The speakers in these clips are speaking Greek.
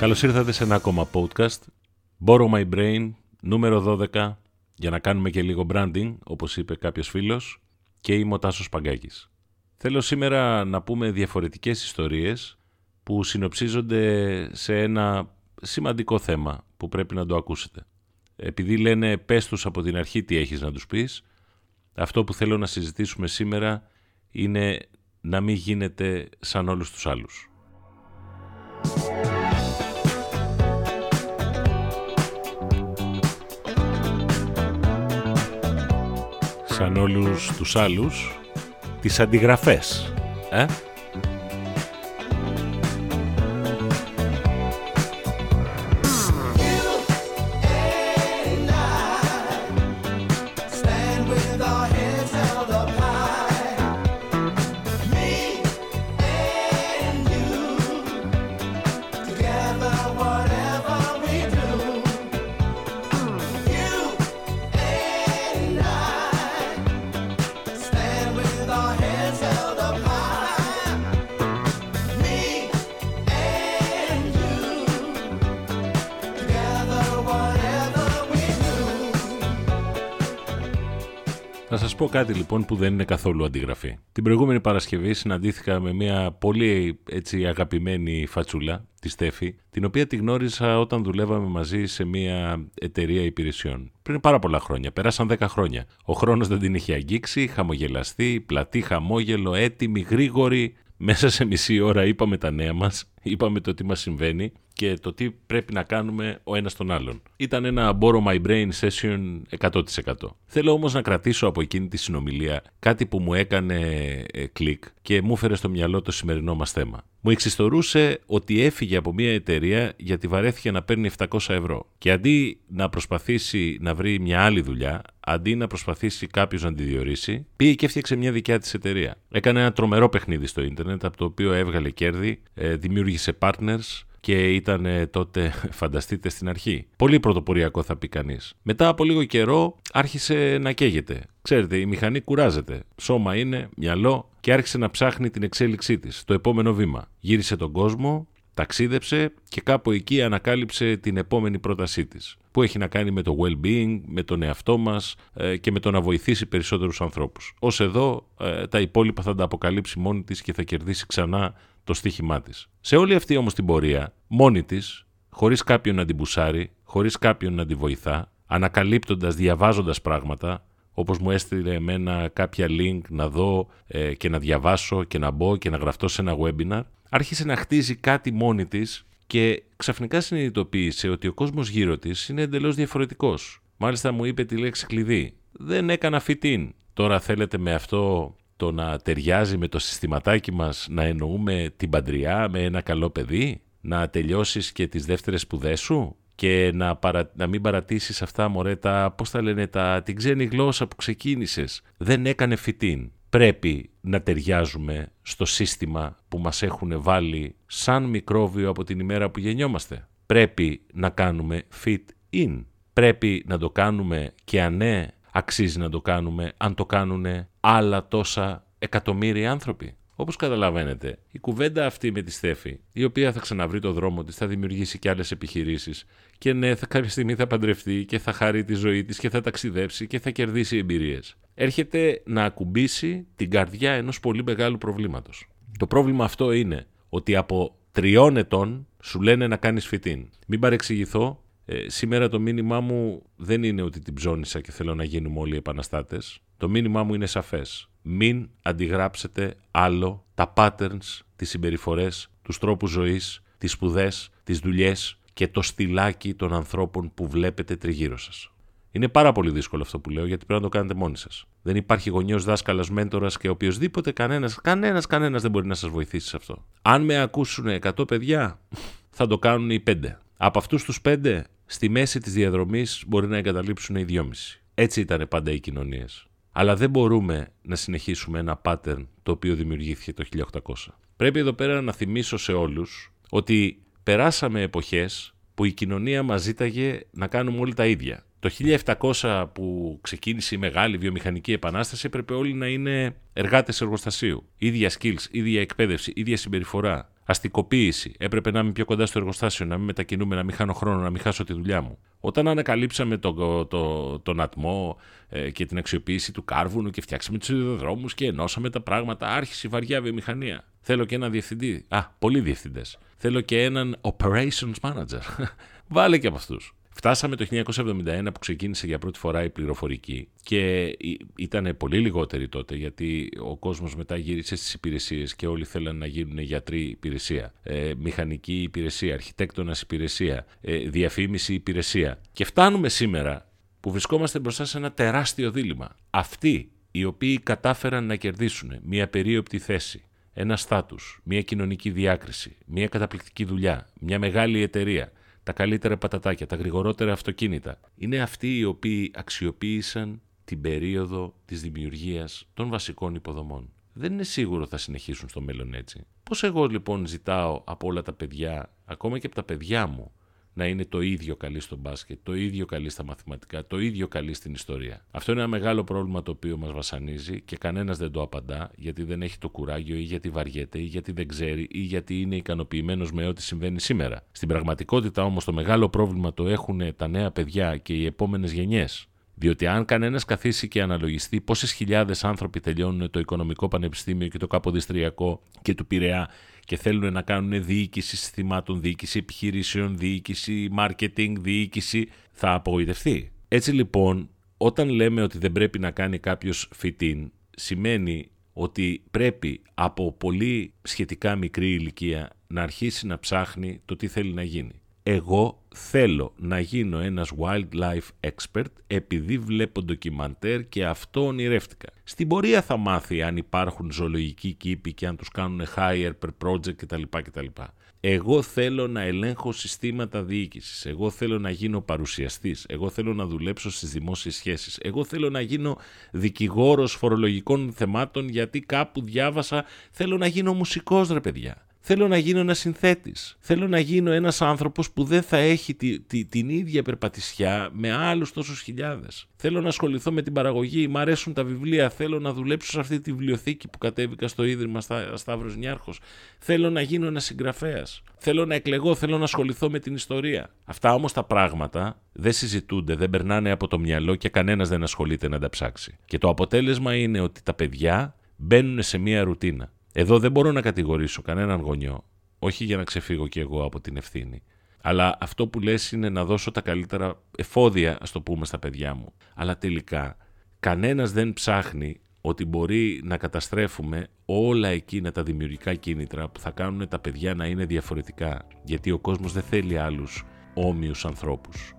Καλώς ήρθατε σε ένα ακόμα podcast Borrow My Brain νούμερο 12 για να κάνουμε και λίγο branding όπως είπε κάποιος φίλος και είμαι ο Τάσος Παγκάκης. Θέλω σήμερα να πούμε διαφορετικές ιστορίες που συνοψίζονται σε ένα σημαντικό θέμα που πρέπει να το ακούσετε. Επειδή λένε πες τους από την αρχή τι έχεις να τους πεις, αυτό που θέλω να συζητήσουμε σήμερα είναι να μην γίνετε σαν όλους τους άλλους. Σαν όλους τους άλλους, τις αντιγραφές. Ε; Πω κάτι λοιπόν που δεν είναι καθόλου αντιγραφή. Την προηγούμενη Παρασκευή συναντήθηκα με μια πολύ έτσι αγαπημένη φατσούλα, τη Στέφη, την οποία τη γνώρισα όταν δουλεύαμε μαζί σε μια εταιρεία υπηρεσιών. Πριν πάρα πολλά χρόνια, περάσαν 10 χρόνια. Ο χρόνος δεν την είχε αγγίξει, χαμογελαστή, πλατή χαμόγελο, έτοιμη, γρήγορη. Μέσα σε μισή ώρα είπαμε τα νέα μας, είπαμε το τι μας συμβαίνει και το τι πρέπει να κάνουμε ο ένας τον άλλον. Ήταν ένα borrow my brain session 100%. Θέλω όμως να κρατήσω από εκείνη τη συνομιλία κάτι που μου έκανε ε, κλικ και μου έφερε στο μυαλό το σημερινό μας θέμα. Μου εξιστορούσε ότι έφυγε από μια εταιρεία γιατί βαρέθηκε να παίρνει 700 ευρώ. Και αντί να προσπαθήσει να βρει μια άλλη δουλειά, αντί να προσπαθήσει κάποιος να τη διορίσει, πήγε και έφτιαξε μια δικιά της εταιρεία. Έκανε ένα τρομερό παιχνίδι στο ίντερνετ από το οποίο έβγαλε κέρδη, ε, δημιούργησε partners, και ήταν τότε, φανταστείτε στην αρχή. Πολύ πρωτοποριακό θα πει κανείς. Μετά από λίγο καιρό άρχισε να καίγεται. Ξέρετε, η μηχανή κουράζεται. Σώμα είναι, μυαλό και άρχισε να ψάχνει την εξέλιξή της, το επόμενο βήμα. Γύρισε τον κόσμο, ταξίδεψε και κάπου εκεί ανακάλυψε την επόμενη πρότασή της που έχει να κάνει με το well-being, με τον εαυτό μας ε, και με το να βοηθήσει περισσότερους ανθρώπους. Ως εδώ ε, τα υπόλοιπα θα τα αποκαλύψει μόνη της και θα κερδίσει ξανά το στοίχημά της. Σε όλη αυτή όμως την πορεία, μόνη της, χωρίς κάποιον να την μπουσάρει, χωρίς κάποιον να την βοηθά, ανακαλύπτοντας, διαβάζοντας πράγματα, όπως μου έστειλε εμένα κάποια link να δω ε, και να διαβάσω και να μπω και να γραφτώ σε ένα webinar, άρχισε να χτίζει κάτι μόνη της και ξαφνικά συνειδητοποίησε ότι ο κόσμος γύρω της είναι εντελώς διαφορετικός. Μάλιστα μου είπε τη λέξη κλειδί. Δεν έκανα fit Τώρα θέλετε με αυτό το να ταιριάζει με το συστηματάκι μας να εννοούμε την παντριά με ένα καλό παιδί, να τελειώσεις και τις δεύτερες σπουδές σου και να, παρα... να μην παρατήσεις αυτά μωρέ τα, πώς τα λένε, τα... την ξένη γλώσσα που ξεκίνησες. Δεν έκανε φοιτήν. Πρέπει να ταιριάζουμε στο σύστημα που μας έχουν βάλει σαν μικρόβιο από την ημέρα που γεννιόμαστε. Πρέπει να κάνουμε fit in. Πρέπει να το κάνουμε και αν ναι, αξίζει να το κάνουμε αν το κάνουν άλλα τόσα εκατομμύρια άνθρωποι. Όπως καταλαβαίνετε, η κουβέντα αυτή με τη Στέφη, η οποία θα ξαναβρει το δρόμο της, θα δημιουργήσει και άλλες επιχειρήσεις και ναι, θα κάποια στιγμή θα παντρευτεί και θα χαρεί τη ζωή της και θα ταξιδέψει και θα κερδίσει εμπειρίες. Έρχεται να ακουμπήσει την καρδιά ενός πολύ μεγάλου προβλήματος. Το πρόβλημα αυτό είναι ότι από τριών ετών σου λένε να κάνεις φοιτήν. Μην παρεξηγηθώ, ε, σήμερα το μήνυμά μου δεν είναι ότι την ψώνισα και θέλω να γίνουμε όλοι επαναστάτες. Το μήνυμά μου είναι σαφές. Μην αντιγράψετε άλλο τα patterns, τις συμπεριφορές, τους τρόπους ζωής, τις σπουδές, τις δουλειές και το στυλάκι των ανθρώπων που βλέπετε τριγύρω σας. Είναι πάρα πολύ δύσκολο αυτό που λέω γιατί πρέπει να το κάνετε μόνοι σας. Δεν υπάρχει γονιός, δάσκαλας, μέντορας και οποιοδήποτε κανένας, κανένας, κανένας δεν μπορεί να σας βοηθήσει σε αυτό. Αν με ακούσουν 100 παιδιά, θα το κάνουν οι 5. Από αυτούς τους 5, στη μέση της διαδρομής μπορεί να εγκαταλείψουν οι δυόμιση. Έτσι ήταν πάντα οι κοινωνίες. Αλλά δεν μπορούμε να συνεχίσουμε ένα pattern το οποίο δημιουργήθηκε το 1800. Πρέπει εδώ πέρα να θυμίσω σε όλους ότι περάσαμε εποχές που η κοινωνία μας ζήταγε να κάνουμε όλοι τα ίδια. Το 1700 που ξεκίνησε η μεγάλη βιομηχανική επανάσταση έπρεπε όλοι να είναι εργάτες εργοστασίου. Ίδια skills, ίδια εκπαίδευση, ίδια συμπεριφορά. Αστικοποίηση. Έπρεπε να είμαι πιο κοντά στο εργοστάσιο, να μην μετακινούμε, να μην χάνω χρόνο, να μην χάσω τη δουλειά μου. Όταν ανακαλύψαμε τον, το, το, τον ατμό ε, και την αξιοποίηση του κάρβουνου και φτιάξαμε τους ιδεοδρόμους και ενώσαμε τα πράγματα, άρχισε η βαριά βιομηχανία. Θέλω και έναν διευθυντή. Α, πολλοί διευθυντές. Θέλω και έναν operations manager. Βάλε και από αυτούς. Φτάσαμε το 1971 που ξεκίνησε για πρώτη φορά η πληροφορική και ήταν πολύ λιγότερη τότε γιατί ο κόσμος μετά γύρισε στις υπηρεσίες και όλοι θέλαν να γίνουν γιατροί υπηρεσία, ε, μηχανική υπηρεσία, αρχιτέκτονας υπηρεσία, ε, διαφήμιση υπηρεσία. Και φτάνουμε σήμερα που βρισκόμαστε μπροστά σε ένα τεράστιο δίλημα. Αυτοί οι οποίοι κατάφεραν να κερδίσουν μια περίοπτη θέση, ένα στάτους, μια κοινωνική διάκριση, μια καταπληκτική δουλειά, μια μεγάλη εταιρεία, τα καλύτερα πατατάκια, τα γρηγορότερα αυτοκίνητα. Είναι αυτοί οι οποίοι αξιοποίησαν την περίοδο της δημιουργίας των βασικών υποδομών. Δεν είναι σίγουρο θα συνεχίσουν στο μέλλον έτσι. Πώς εγώ λοιπόν ζητάω από όλα τα παιδιά, ακόμα και από τα παιδιά μου, να είναι το ίδιο καλή στο μπάσκετ, το ίδιο καλή στα μαθηματικά, το ίδιο καλή στην ιστορία. Αυτό είναι ένα μεγάλο πρόβλημα το οποίο μας βασανίζει και κανένας δεν το απαντά γιατί δεν έχει το κουράγιο ή γιατί βαριέται ή γιατί δεν ξέρει ή γιατί είναι ικανοποιημένος με ό,τι συμβαίνει σήμερα. Στην πραγματικότητα όμως το μεγάλο πρόβλημα το έχουν τα νέα παιδιά και οι επόμενες γενιές. Διότι αν κανένας καθίσει και αναλογιστεί πόσες χιλιάδες άνθρωποι τελειώνουν το Οικονομικό Πανεπιστήμιο και το Καποδιστριακό και του Πειραιά και θέλουν να κάνουν διοίκηση συστημάτων, διοίκηση επιχειρήσεων, διοίκηση marketing, διοίκηση, θα απογοητευτεί. Έτσι λοιπόν, όταν λέμε ότι δεν πρέπει να κάνει κάποιος φοιτήν, σημαίνει ότι πρέπει από πολύ σχετικά μικρή ηλικία να αρχίσει να ψάχνει το τι θέλει να γίνει εγώ θέλω να γίνω ένας wildlife expert επειδή βλέπω ντοκιμαντέρ και αυτό ονειρεύτηκα. Στην πορεία θα μάθει αν υπάρχουν ζωολογικοί κήποι και αν τους κάνουν hire per project κτλ. κτλ. Εγώ θέλω να ελέγχω συστήματα διοίκησης. Εγώ θέλω να γίνω παρουσιαστής. Εγώ θέλω να δουλέψω στις δημόσιες σχέσεις. Εγώ θέλω να γίνω δικηγόρος φορολογικών θεμάτων γιατί κάπου διάβασα θέλω να γίνω μουσικός ρε παιδιά. Θέλω να γίνω ένας συνθέτης. Θέλω να γίνω ένας άνθρωπος που δεν θα έχει τη, την ίδια περπατησιά με άλλους τόσους χιλιάδες. Θέλω να ασχοληθώ με την παραγωγή. Μ' αρέσουν τα βιβλία. Θέλω να δουλέψω σε αυτή τη βιβλιοθήκη που κατέβηκα στο ίδρυμα στα, Σταύρος Νιάρχος. Θέλω να γίνω ένας συγγραφέας. Θέλω να εκλεγώ. Θέλω να ασχοληθώ με την ιστορία. Αυτά όμως τα πράγματα δεν συζητούνται, δεν περνάνε από το μυαλό και κανένας δεν ασχολείται να τα ψάξει. Και το αποτέλεσμα είναι ότι τα παιδιά μπαίνουν σε μία ρουτίνα. Εδώ δεν μπορώ να κατηγορήσω κανέναν γονιό, όχι για να ξεφύγω κι εγώ από την ευθύνη. Αλλά αυτό που λες είναι να δώσω τα καλύτερα εφόδια, ας το πούμε, στα παιδιά μου. Αλλά τελικά, κανένας δεν ψάχνει ότι μπορεί να καταστρέφουμε όλα εκείνα τα δημιουργικά κίνητρα που θα κάνουν τα παιδιά να είναι διαφορετικά. Γιατί ο κόσμος δεν θέλει άλλους όμοιους ανθρώπους.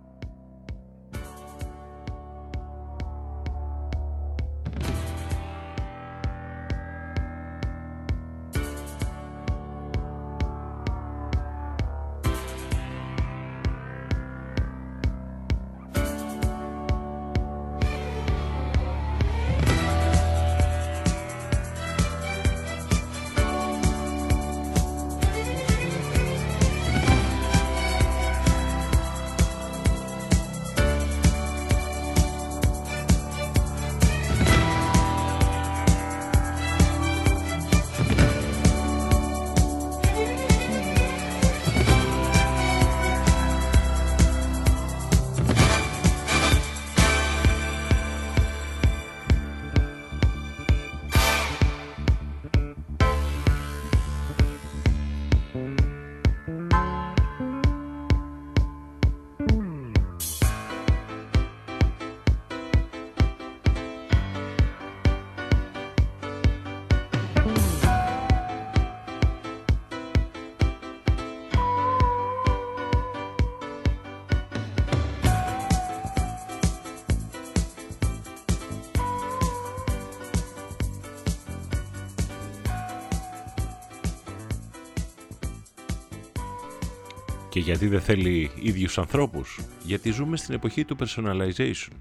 Γιατί δεν θέλει ίδιους ανθρώπους; Γιατί ζούμε στην εποχή του personalization.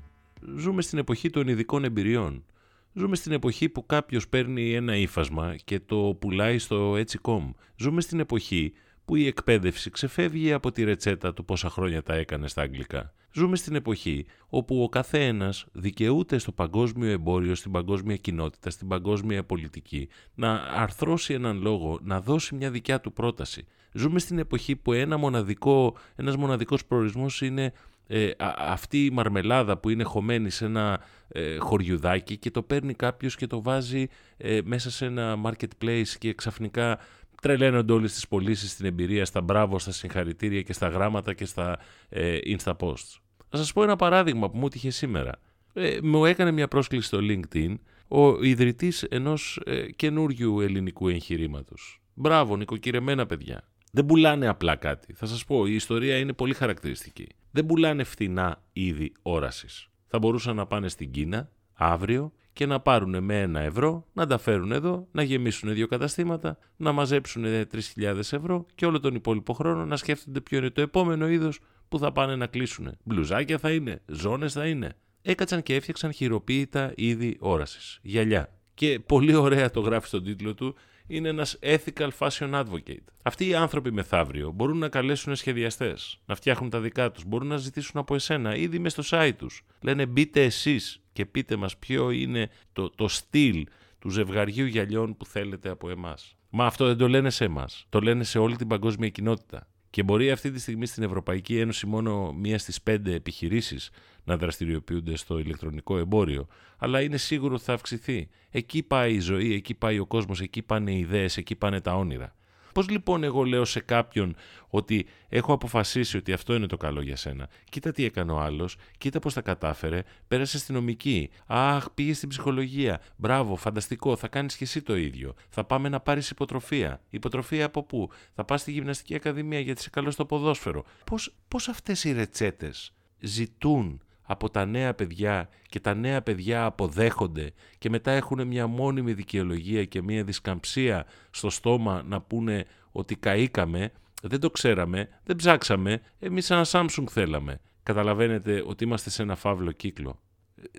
Ζούμε στην εποχή των ειδικών εμπειριών. Ζούμε στην εποχή που κάποιος παίρνει ένα ύφασμα και το πουλάει στο έτσι.com. Ζούμε στην εποχή που η εκπαίδευση ξεφεύγει από τη ρετσέτα του πόσα χρόνια τα έκανε στα αγγλικά. Ζούμε στην εποχή όπου ο καθένας δικαιούται στο παγκόσμιο εμπόριο, στην παγκόσμια κοινότητα, στην παγκόσμια πολιτική να αρθρώσει έναν λόγο, να δώσει μια δικιά του πρόταση. Ζούμε στην εποχή που ένα μοναδικό, ένας μοναδικός προορισμός είναι ε, αυτή η μαρμελάδα που είναι χωμένη σε ένα ε, χωριουδάκι και το παίρνει κάποιος και το βάζει ε, μέσα σε ένα marketplace και ξαφνικά τρελαίνονται όλες τις πωλήσεις στην εμπειρία, στα μπράβο, στα συγχαρητήρια και στα γράμματα και στα ε, insta posts. Θα σας πω ένα παράδειγμα που μου έτυχε σήμερα. Ε, μου έκανε μια πρόσκληση στο LinkedIn ο ιδρυτής ενός ε, καινούριου ελληνικού εγχειρήματος. Μπράβο, νοικοκυρεμένα παιδιά. Δεν πουλάνε απλά κάτι. Θα σας πω, η ιστορία είναι πολύ χαρακτηριστική. Δεν πουλάνε φθηνά είδη όρασης. Θα μπορούσαν να πάνε στην Κίνα αύριο και να πάρουν με ένα ευρώ, να τα φέρουν εδώ, να γεμίσουν δύο καταστήματα, να μαζέψουν 3.000 ευρώ και όλο τον υπόλοιπο χρόνο να σκέφτονται ποιο είναι το επόμενο είδος που θα πάνε να κλείσουν. Μπλουζάκια θα είναι, ζώνες θα είναι. Έκατσαν και έφτιαξαν χειροποίητα είδη όρασης, γυαλιά. Και πολύ ωραία το γράφει στον τίτλο του είναι ένας ethical fashion advocate. Αυτοί οι άνθρωποι μεθαύριο μπορούν να καλέσουν σχεδιαστές, να φτιάχνουν τα δικά τους, μπορούν να ζητήσουν από εσένα ήδη μες στο site τους. Λένε μπείτε εσείς και πείτε μας ποιο είναι το, το στυλ του ζευγαριού γυαλιών που θέλετε από εμάς. Μα αυτό δεν το λένε σε εμάς. Το λένε σε όλη την παγκόσμια κοινότητα. Και μπορεί αυτή τη στιγμή στην Ευρωπαϊκή Ένωση μόνο μία στις πέντε επιχειρήσεις να δραστηριοποιούνται στο ηλεκτρονικό εμπόριο, αλλά είναι σίγουρο ότι θα αυξηθεί. Εκεί πάει η ζωή, εκεί πάει ο κόσμος, εκεί πάνε οι ιδέες, εκεί πάνε τα όνειρα. Πώς λοιπόν εγώ λέω σε κάποιον ότι έχω αποφασίσει ότι αυτό είναι το καλό για σένα; Κοίτα τι έκανε ο άλλος, κοίτα πώς τα κατάφερε, πέρασε στην νομική. Αχ, πήγε στην ψυχολογία. Μπράβο, φανταστικό, θα κάνεις και εσύ το ίδιο. Θα πάμε να πάρεις υποτροφία. Υποτροφία από πού; Θα πας στη γυμναστική ακαδημία γιατί είσαι καλός στο ποδόσφαιρο. Πώς, πώς αυτές οι ρετσέτες ζητούν από τα νέα παιδιά και τα νέα παιδιά αποδέχονται και μετά έχουν μια μόνιμη δικαιολογία και μια δισκαμψία στο στόμα να πούνε ότι καήκαμε, δεν το ξέραμε, δεν ψάξαμε, εμείς ένα Samsung θέλαμε. Καταλαβαίνετε ότι είμαστε σε ένα φαύλο κύκλο.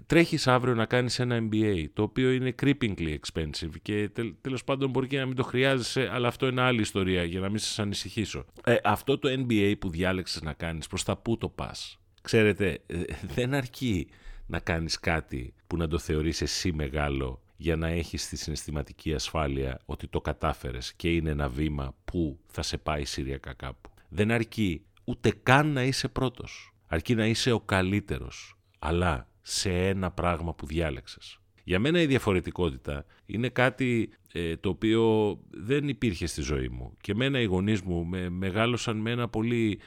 Τρέχεις αύριο να κάνεις ένα MBA, το οποίο είναι creepingly expensive και τέλο τέλος πάντων μπορεί και να μην το χρειάζεσαι, αλλά αυτό είναι άλλη ιστορία για να μην σας ανησυχήσω. Ε, αυτό το MBA που διάλεξες να κάνεις, προς τα πού το πας; Ξέρετε, ε, δεν αρκεί να κάνεις κάτι που να το θεωρείς εσύ μεγάλο για να έχεις τη συναισθηματική ασφάλεια ότι το κατάφερες και είναι ένα βήμα που θα σε πάει συριακά κάπου. Δεν αρκεί ούτε καν να είσαι πρώτος. Αρκεί να είσαι ο καλύτερος, αλλά σε ένα πράγμα που διάλεξες. Για μένα η διαφορετικότητα είναι κάτι ε, το οποίο δεν υπήρχε στη ζωή μου. Και μένα οι γονείς μου με μεγάλωσαν με ένα πολύ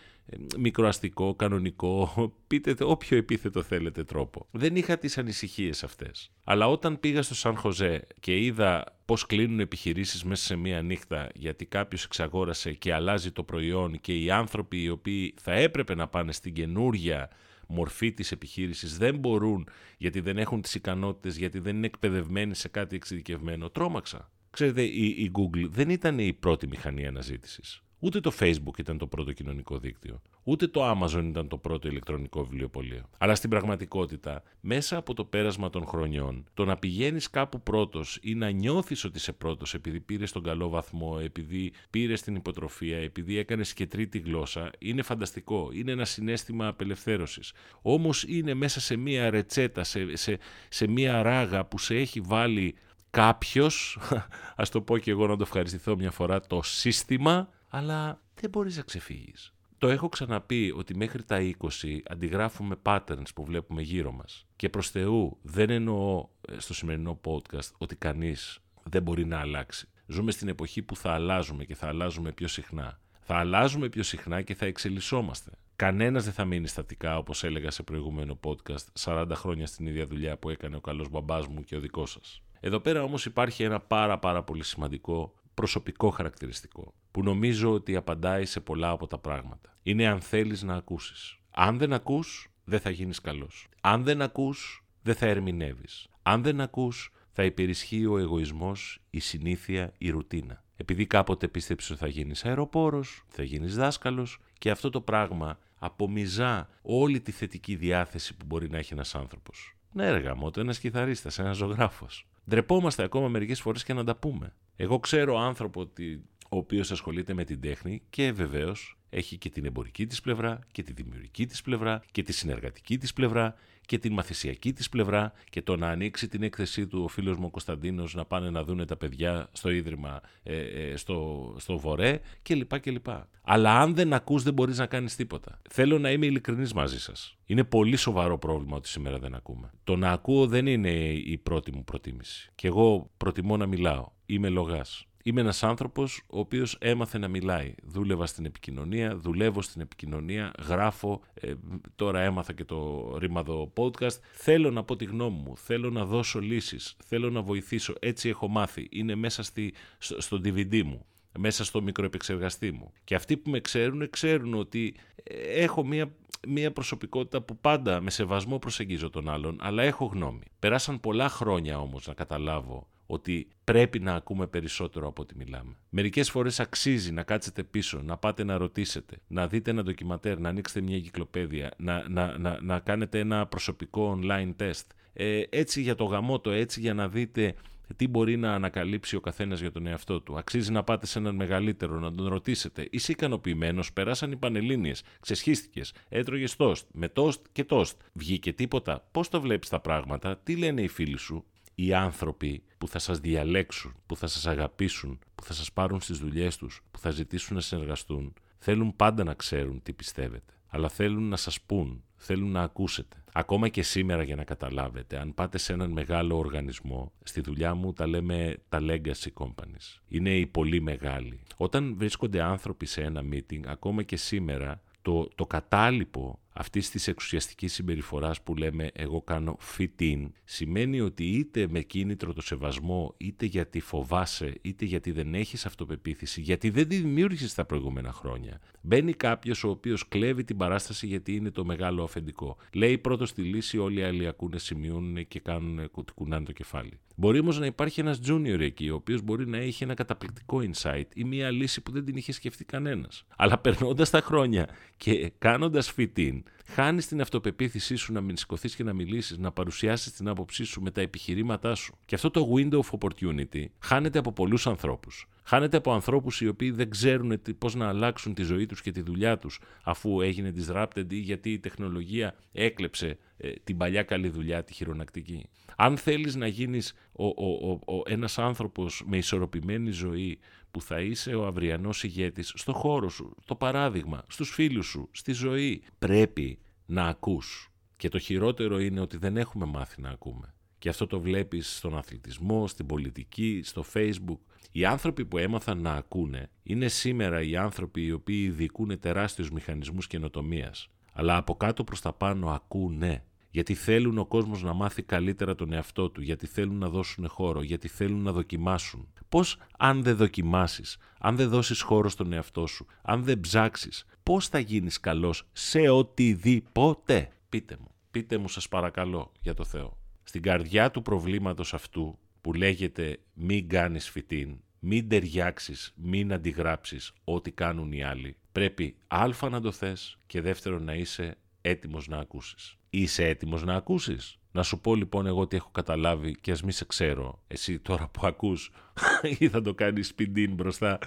μικροαστικό, κανονικό, πείτε όποιο επίθετο θέλετε τρόπο. Δεν είχα τις ανησυχίες αυτές. Αλλά όταν πήγα στο Σαν Χωζέ και είδα πώς κλείνουν επιχειρήσεις μέσα σε μία νύχτα γιατί κάποιος εξαγόρασε και αλλάζει το προϊόν και οι άνθρωποι οι οποίοι θα έπρεπε να πάνε στην καινούρια μορφή της επιχείρησης δεν μπορούν γιατί δεν έχουν τις ικανότητες, γιατί δεν είναι εκπαιδευμένοι σε κάτι εξειδικευμένο, τρόμαξα. Ξέρετε, η, η Google δεν ήταν η πρώτη μηχανή αναζήτησης. Ούτε το Facebook ήταν το πρώτο κοινωνικό δίκτυο. Ούτε το Amazon ήταν το πρώτο ηλεκτρονικό βιβλιοπωλείο. Αλλά στην πραγματικότητα, μέσα από το πέρασμα των χρονιών, το να πηγαίνεις κάπου πρώτος ή να νιώθεις ότι είσαι πρώτος επειδή πήρες τον καλό βαθμό, επειδή πήρες την υποτροφία, επειδή έκανες και τρίτη γλώσσα, είναι φανταστικό. Είναι ένα συνέστημα απελευθέρωσης. Όμως είναι μέσα σε μία ρετσέτα, σε, σε, σε μία ράγα που σε έχει βάλει κάποιος, ας το πω και εγώ να το ευχαριστηθώ μια φορά, το σύστημα αλλά δεν μπορείς να ξεφύγεις. Το έχω ξαναπεί ότι μέχρι τα 20 αντιγράφουμε patterns που βλέπουμε γύρω μας. Και προς Θεού δεν εννοώ ε, στο σημερινό podcast ότι κανείς δεν μπορεί να αλλάξει. Ζούμε στην εποχή που θα αλλάζουμε και θα αλλάζουμε πιο συχνά. Θα αλλάζουμε πιο συχνά και θα εξελισσόμαστε. Κανένας δεν θα μείνει στατικά, όπως έλεγα σε προηγούμενο podcast, 40 χρόνια στην ίδια δουλειά που έκανε ο καλός μπαμπάς μου και ο δικός σας. Εδώ πέρα όμως υπάρχει ένα πάρα πάρα πολύ σημαντικό προσωπικό χαρακτηριστικό που νομίζω ότι απαντάει σε πολλά από τα πράγματα. Είναι αν θέλεις να ακούσεις. Αν δεν ακούς, δεν θα γίνεις καλός. Αν δεν ακούς, δεν θα ερμηνεύεις. Αν δεν ακούς, θα υπερισχύει ο εγωισμός, η συνήθεια, η ρουτίνα. Επειδή κάποτε πίστεψες ότι θα γίνεις αεροπόρος, θα γίνεις δάσκαλος και αυτό το πράγμα απομυζά όλη τη θετική διάθεση που μπορεί να έχει ένας άνθρωπος. Ναι, έργα μου, ένας κιθαρίστας, ένας ζωγράφος. Ντρεπόμαστε ακόμα μερικές φορές και να τα πούμε. Εγώ ξέρω άνθρωπο ότι, ο οποίος ασχολείται με την τέχνη και βεβαίως έχει και την εμπορική της πλευρά και τη δημιουργική της πλευρά και τη συνεργατική της πλευρά και την μαθησιακή της πλευρά και το να ανοίξει την έκθεσή του ο φίλος μου ο Κωνσταντίνος να πάνε να δούνε τα παιδιά στο Ίδρυμα ε, ε, στο, στο Βορέ κλπ. κλπ. Αλλά αν δεν ακούς δεν μπορείς να κάνεις τίποτα. Θέλω να είμαι ειλικρινής μαζί σας. Είναι πολύ σοβαρό πρόβλημα ότι σήμερα δεν ακούμε. Το να ακούω δεν είναι η πρώτη μου προτίμηση. Και εγώ προτιμώ να μιλάω. Είμαι λογάς. Είμαι ένας άνθρωπος ο οποίος έμαθε να μιλάει. Δούλευα στην επικοινωνία, δουλεύω στην επικοινωνία, γράφω, ε, τώρα έμαθα και το ρήμαδο podcast. Θέλω να πω τη γνώμη μου, θέλω να δώσω λύσεις, θέλω να βοηθήσω. Έτσι έχω μάθει. Είναι μέσα στη, στο, στο DVD μου μέσα στο μικροεπεξεργαστή μου. Και αυτοί που με ξέρουν, ξέρουν ότι ε, έχω μία, μία προσωπικότητα που πάντα με σεβασμό προσεγγίζω τον άλλον, αλλά έχω γνώμη. Περάσαν πολλά χρόνια όμως να καταλάβω ότι πρέπει να ακούμε περισσότερο από ό,τι μιλάμε. Μερικές φορές αξίζει να κάτσετε πίσω, να πάτε να ρωτήσετε, να δείτε ένα ντοκιματέρ, να ανοίξετε μια κυκλοπαίδεια, να, να, να, να κάνετε ένα προσωπικό online test. Ε, έτσι για το γαμότο, έτσι για να δείτε τι μπορεί να ανακαλύψει ο καθένας για τον εαυτό του. Αξίζει να πάτε σε έναν μεγαλύτερο, να τον ρωτήσετε. Είσαι ικανοποιημένος, περάσαν οι πανελίνε, ξεσχίστηκες, έτρωγες τόστ, με τόστ και τόστ. Βγήκε τίποτα. Πώς το βλέπεις τα πράγματα, τι λένε οι φίλοι σου, οι άνθρωποι που θα σας διαλέξουν, που θα σας αγαπήσουν, που θα σας πάρουν στις δουλειές τους, που θα ζητήσουν να συνεργαστούν, θέλουν πάντα να ξέρουν τι πιστεύετε. Αλλά θέλουν να σας πούν, θέλουν να ακούσετε. Ακόμα και σήμερα για να καταλάβετε, αν πάτε σε έναν μεγάλο οργανισμό, στη δουλειά μου τα λέμε τα legacy companies. Είναι οι πολύ μεγάλοι. Όταν βρίσκονται άνθρωποι σε ένα meeting, ακόμα και σήμερα, το, το κατάλοιπο αυτής της εξουσιαστικής συμπεριφοράς που λέμε εγώ κάνω fit in, σημαίνει ότι είτε με κίνητρο το σεβασμό, είτε γιατί φοβάσαι, είτε γιατί δεν έχεις αυτοπεποίθηση, γιατί δεν τη δημιούργησες τα προηγούμενα χρόνια. Μπαίνει κάποιος ο οποίος κλέβει την παράσταση γιατί είναι το μεγάλο αφεντικό. Λέει πρώτος στη λύση, όλοι οι άλλοι ακούνε, σημειώνουν και κάνουν, κουνάνε το κεφάλι. Μπορεί όμως να υπάρχει ένας junior εκεί, ο οποίος μπορεί να έχει ένα καταπληκτικό insight ή μια λύση που δεν την είχε σκεφτεί κανένας. Αλλά περνώντας τα χρόνια και κάνοντας fit in, χάνεις την αυτοπεποίθησή σου να μην σηκωθείς και να μιλήσεις, να παρουσιάσεις την άποψή σου με τα επιχειρήματά σου. Και αυτό το window of opportunity χάνεται από πολλούς ανθρώπους. Χάνεται από ανθρώπους οι οποίοι δεν ξέρουν πώς να αλλάξουν τη ζωή τους και τη δουλειά τους αφού έγινε disrupted ή γιατί η τεχνολογία έκλεψε ε, την παλιά καλή δουλειά, τη χειρονακτική. Αν θέλεις να γίνεις ο, ο, ο, ένας άνθρωπος με ισορροπημένη ζωή που θα είσαι ο αυριανός ηγέτης στο χώρο σου, το παράδειγμα, στους φίλους σου, στη ζωή. Πρέπει να ακούς. Και το χειρότερο είναι ότι δεν έχουμε μάθει να ακούμε. Και αυτό το βλέπεις στον αθλητισμό, στην πολιτική, στο facebook. Οι άνθρωποι που έμαθαν να ακούνε είναι σήμερα οι άνθρωποι οι οποίοι ειδικούν τεράστιους μηχανισμούς καινοτομίας. Αλλά από κάτω προς τα πάνω ακούνε γιατί θέλουν ο κόσμος να μάθει καλύτερα τον εαυτό του, γιατί θέλουν να δώσουν χώρο, γιατί θέλουν να δοκιμάσουν. Πώς αν δεν δοκιμάσεις, αν δεν δώσεις χώρο στον εαυτό σου, αν δεν ψάξεις, πώς θα γίνεις καλός σε οτιδήποτε; Πείτε μου, πείτε μου σας παρακαλώ για το Θεό. Στην καρδιά του προβλήματος αυτού που λέγεται μην κάνεις φυτίν, μην ταιριάξεις, μην αντιγράψεις ό,τι κάνουν οι άλλοι, πρέπει α να το θες και δεύτερον να είσαι έτοιμος να ακούσεις. Είσαι έτοιμος να ακούσεις; Να σου πω λοιπόν εγώ τι έχω καταλάβει και ας μη σε ξέρω. Εσύ τώρα που ακούς ή θα το κάνεις σπιντίν μπροστά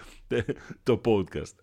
το podcast.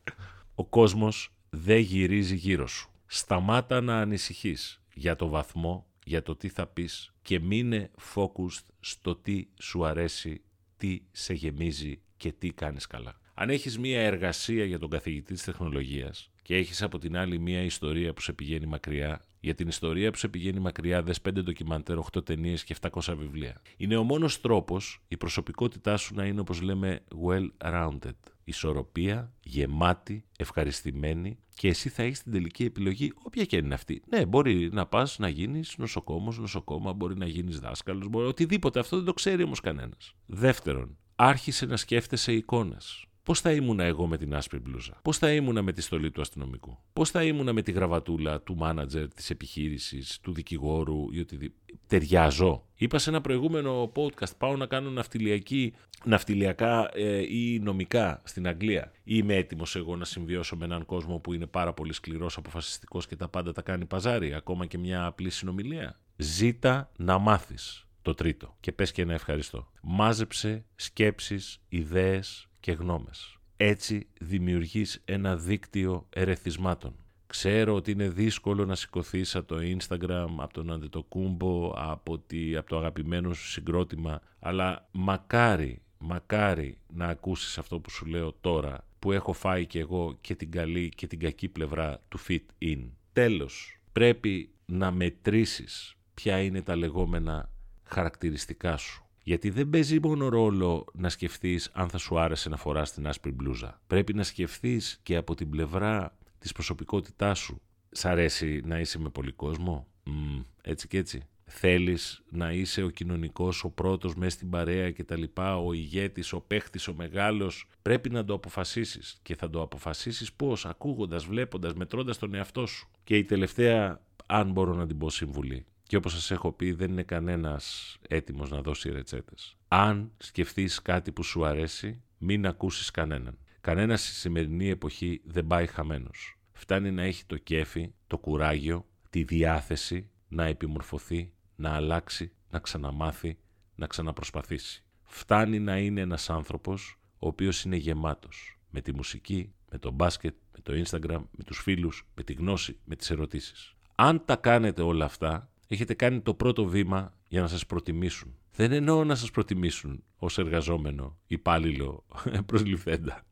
Ο κόσμος δεν γυρίζει γύρω σου. Σταμάτα να ανησυχείς για το βαθμό, για το τι θα πεις και μείνε focused στο τι σου αρέσει, τι σε γεμίζει και τι κάνεις καλά. Αν έχεις μία εργασία για τον καθηγητή της τεχνολογίας και έχεις από την άλλη μία ιστορία που σε πηγαίνει μακριά, για την ιστορία που σε πηγαίνει μακριά, δες 5 ντοκιμαντέρ, 8 ταινίες και 700 βιβλία. Είναι ο μόνος τρόπος η προσωπικότητά σου να είναι όπως λέμε well-rounded. Ισορροπία, γεμάτη, ευχαριστημένη και εσύ θα έχεις την τελική επιλογή, όποια και είναι αυτή. Ναι, μπορεί να πας να γίνεις νοσοκόμος, νοσοκόμα, μπορεί να γίνεις δάσκαλος, μπορεί οτιδήποτε. Αυτό δεν το ξέρει όμως κανένας. Δεύτερον, άρχισε να σκέφτεσαι εικόνες. Πώς θα ήμουνα εγώ με την άσπρη μπλούζα, Πώς θα ήμουνα με τη στολή του αστυνομικού, Πώς θα ήμουνα με τη γραβατούλα του μάνατζερ της επιχείρησης, του δικηγόρου ή οτιδήποτε. Ταιριάζω; Είπα σε ένα προηγούμενο podcast πάω να κάνω ναυτιλιακή, ναυτιλιακά ε, ή νομικά στην Αγγλία. Ή είμαι έτοιμος εγώ να συμβιώσω με έναν κόσμο που είναι πάρα πολύ σκληρός, αποφασιστικός και τα πάντα τα κάνει παζάρι, ακόμα και μια απλή συνομιλία. Ζήτα να μάθεις. Το τρίτο. Και πες και ένα ευχαριστώ. Μάζεψε σκέψεις, ιδέες, και γνώμες. Έτσι δημιουργείς ένα δίκτυο ερεθισμάτων. Ξέρω ότι είναι δύσκολο να σηκωθείς από το Instagram, από τον Αντετοκούμπο, από, τη, από το αγαπημένο σου συγκρότημα, αλλά μακάρι, μακάρι να ακούσεις αυτό που σου λέω τώρα, που έχω φάει και εγώ και την καλή και την κακή πλευρά του fit in. Τέλος, πρέπει να μετρήσεις ποια είναι τα λεγόμενα χαρακτηριστικά σου. Γιατί δεν παίζει μόνο ρόλο να σκεφτείς αν θα σου άρεσε να φοράς την άσπρη μπλούζα. Πρέπει να σκεφτείς και από την πλευρά της προσωπικότητάς σου. Σ' αρέσει να είσαι με πολύ κόσμο, έτσι και έτσι. Θέλεις να είσαι ο κοινωνικός, ο πρώτος μέσα στην παρέα και τα λοιπά, ο ηγέτης, ο παίχτης, ο μεγάλος; Πρέπει να το αποφασίσεις και θα το αποφασίσεις πώς, ακούγοντας, βλέποντας, μετρώντας τον εαυτό σου. Και η τελευταία, αν μπορώ να την πω συμβουλή, και όπως σας έχω πει δεν είναι κανένας έτοιμος να δώσει ρετσέτες. Αν σκεφτείς κάτι που σου αρέσει, μην ακούσεις κανέναν. Κανένας στη σημερινή εποχή δεν πάει χαμένος. Φτάνει να έχει το κέφι, το κουράγιο, τη διάθεση να επιμορφωθεί, να αλλάξει, να ξαναμάθει, να ξαναπροσπαθήσει. Φτάνει να είναι ένας άνθρωπος ο οποίος είναι γεμάτος με τη μουσική, με το μπάσκετ, με το Instagram, με τους φίλους, με τη γνώση, με τις ερωτήσεις. Αν τα κάνετε όλα αυτά, έχετε κάνει το πρώτο βήμα για να σας προτιμήσουν. Δεν εννοώ να σας προτιμήσουν ως εργαζόμενο, υπάλληλο, προσληφθέντα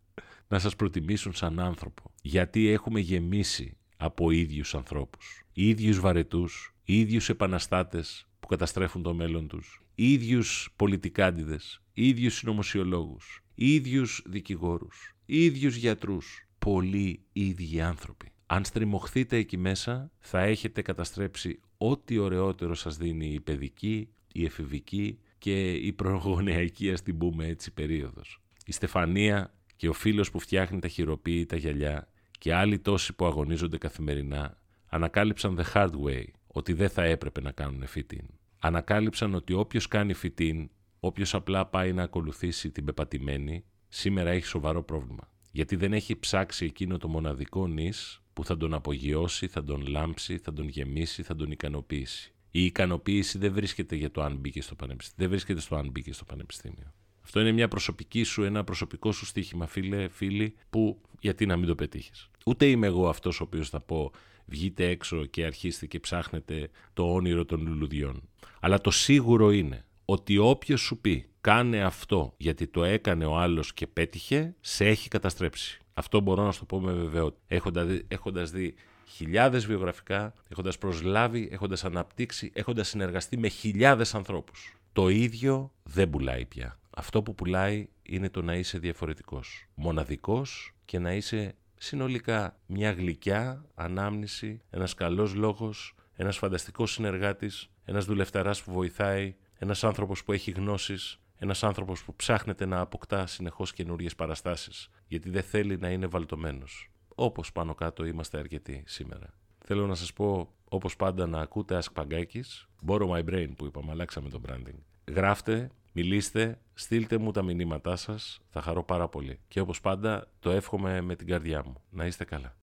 να σας προτιμήσουν σαν άνθρωπο. Γιατί έχουμε γεμίσει από ίδιους ανθρώπους. Ίδιους βαρετούς, ίδιους επαναστάτες που καταστρέφουν το μέλλον τους, ίδιους πολιτικάντιδες, ίδιους συνωμοσιολόγους, ίδιους δικηγόρους, ίδιους γιατρούς. Πολλοί ίδιοι άνθρωποι. Αν στριμωχθείτε εκεί μέσα, θα έχετε καταστρέψει ό,τι ωραιότερο σας δίνει η παιδική, η εφηβική και η προγονεαϊκή, ας την πούμε έτσι, περίοδος. Η Στεφανία και ο φίλος που φτιάχνει τα χειροποίητα γυαλιά και άλλοι τόσοι που αγωνίζονται καθημερινά ανακάλυψαν the hard way ότι δεν θα έπρεπε να κάνουν fit-in. Ανακάλυψαν ότι όποιος κάνει fit-in, όποιος απλά πάει να ακολουθήσει την πεπατημένη, σήμερα έχει σοβαρό πρόβλημα. Γιατί δεν έχει ψάξει εκείνο το μοναδικό νης που θα τον απογειώσει, θα τον λάμψει, θα τον γεμίσει, θα τον ικανοποιήσει. Η ικανοποίηση δεν βρίσκεται για το αν μπήκε στο πανεπιστήμιο. Δεν βρίσκεται στο αν μπήκε στο πανεπιστήμιο. Αυτό είναι μια προσωπική σου, ένα προσωπικό σου στοίχημα, φίλε, φίλοι, που γιατί να μην το πετύχεις. Ούτε είμαι εγώ αυτός ο οποίος θα πω βγείτε έξω και αρχίστε και ψάχνετε το όνειρο των λουλουδιών. Αλλά το σίγουρο είναι ότι όποιος σου πει κάνε αυτό γιατί το έκανε ο άλλος και πέτυχε, σε έχει καταστρέψει. Αυτό μπορώ να σου το πω με βεβαιότητα. Έχοντας δει, έχοντας δει χιλιάδες βιογραφικά, έχοντας προσλάβει, έχοντας αναπτύξει, έχοντας συνεργαστεί με χιλιάδες ανθρώπους. Το ίδιο δεν πουλάει πια. Αυτό που πουλάει είναι το να είσαι διαφορετικός, μοναδικός και να είσαι συνολικά μια γλυκιά ανάμνηση, ένας καλός λόγος, ένας φανταστικός συνεργάτης, ένας δουλευταράς που βοηθάει, ένας άνθρωπος που έχει γνώσεις, ένας άνθρωπος που ψάχνεται να αποκτά συνεχώς καινούριες παραστάσεις, γιατί δεν θέλει να είναι βαλτωμένος. Όπως πάνω κάτω είμαστε αρκετοί σήμερα. Θέλω να σας πω, όπως πάντα, να ακούτε Ask Pagakis, Borrow My Brain που είπαμε, αλλάξαμε το branding. Γράφτε, μιλήστε, στείλτε μου τα μηνύματά σας, θα χαρώ πάρα πολύ. Και όπως πάντα το εύχομαι με την καρδιά μου. Να είστε καλά.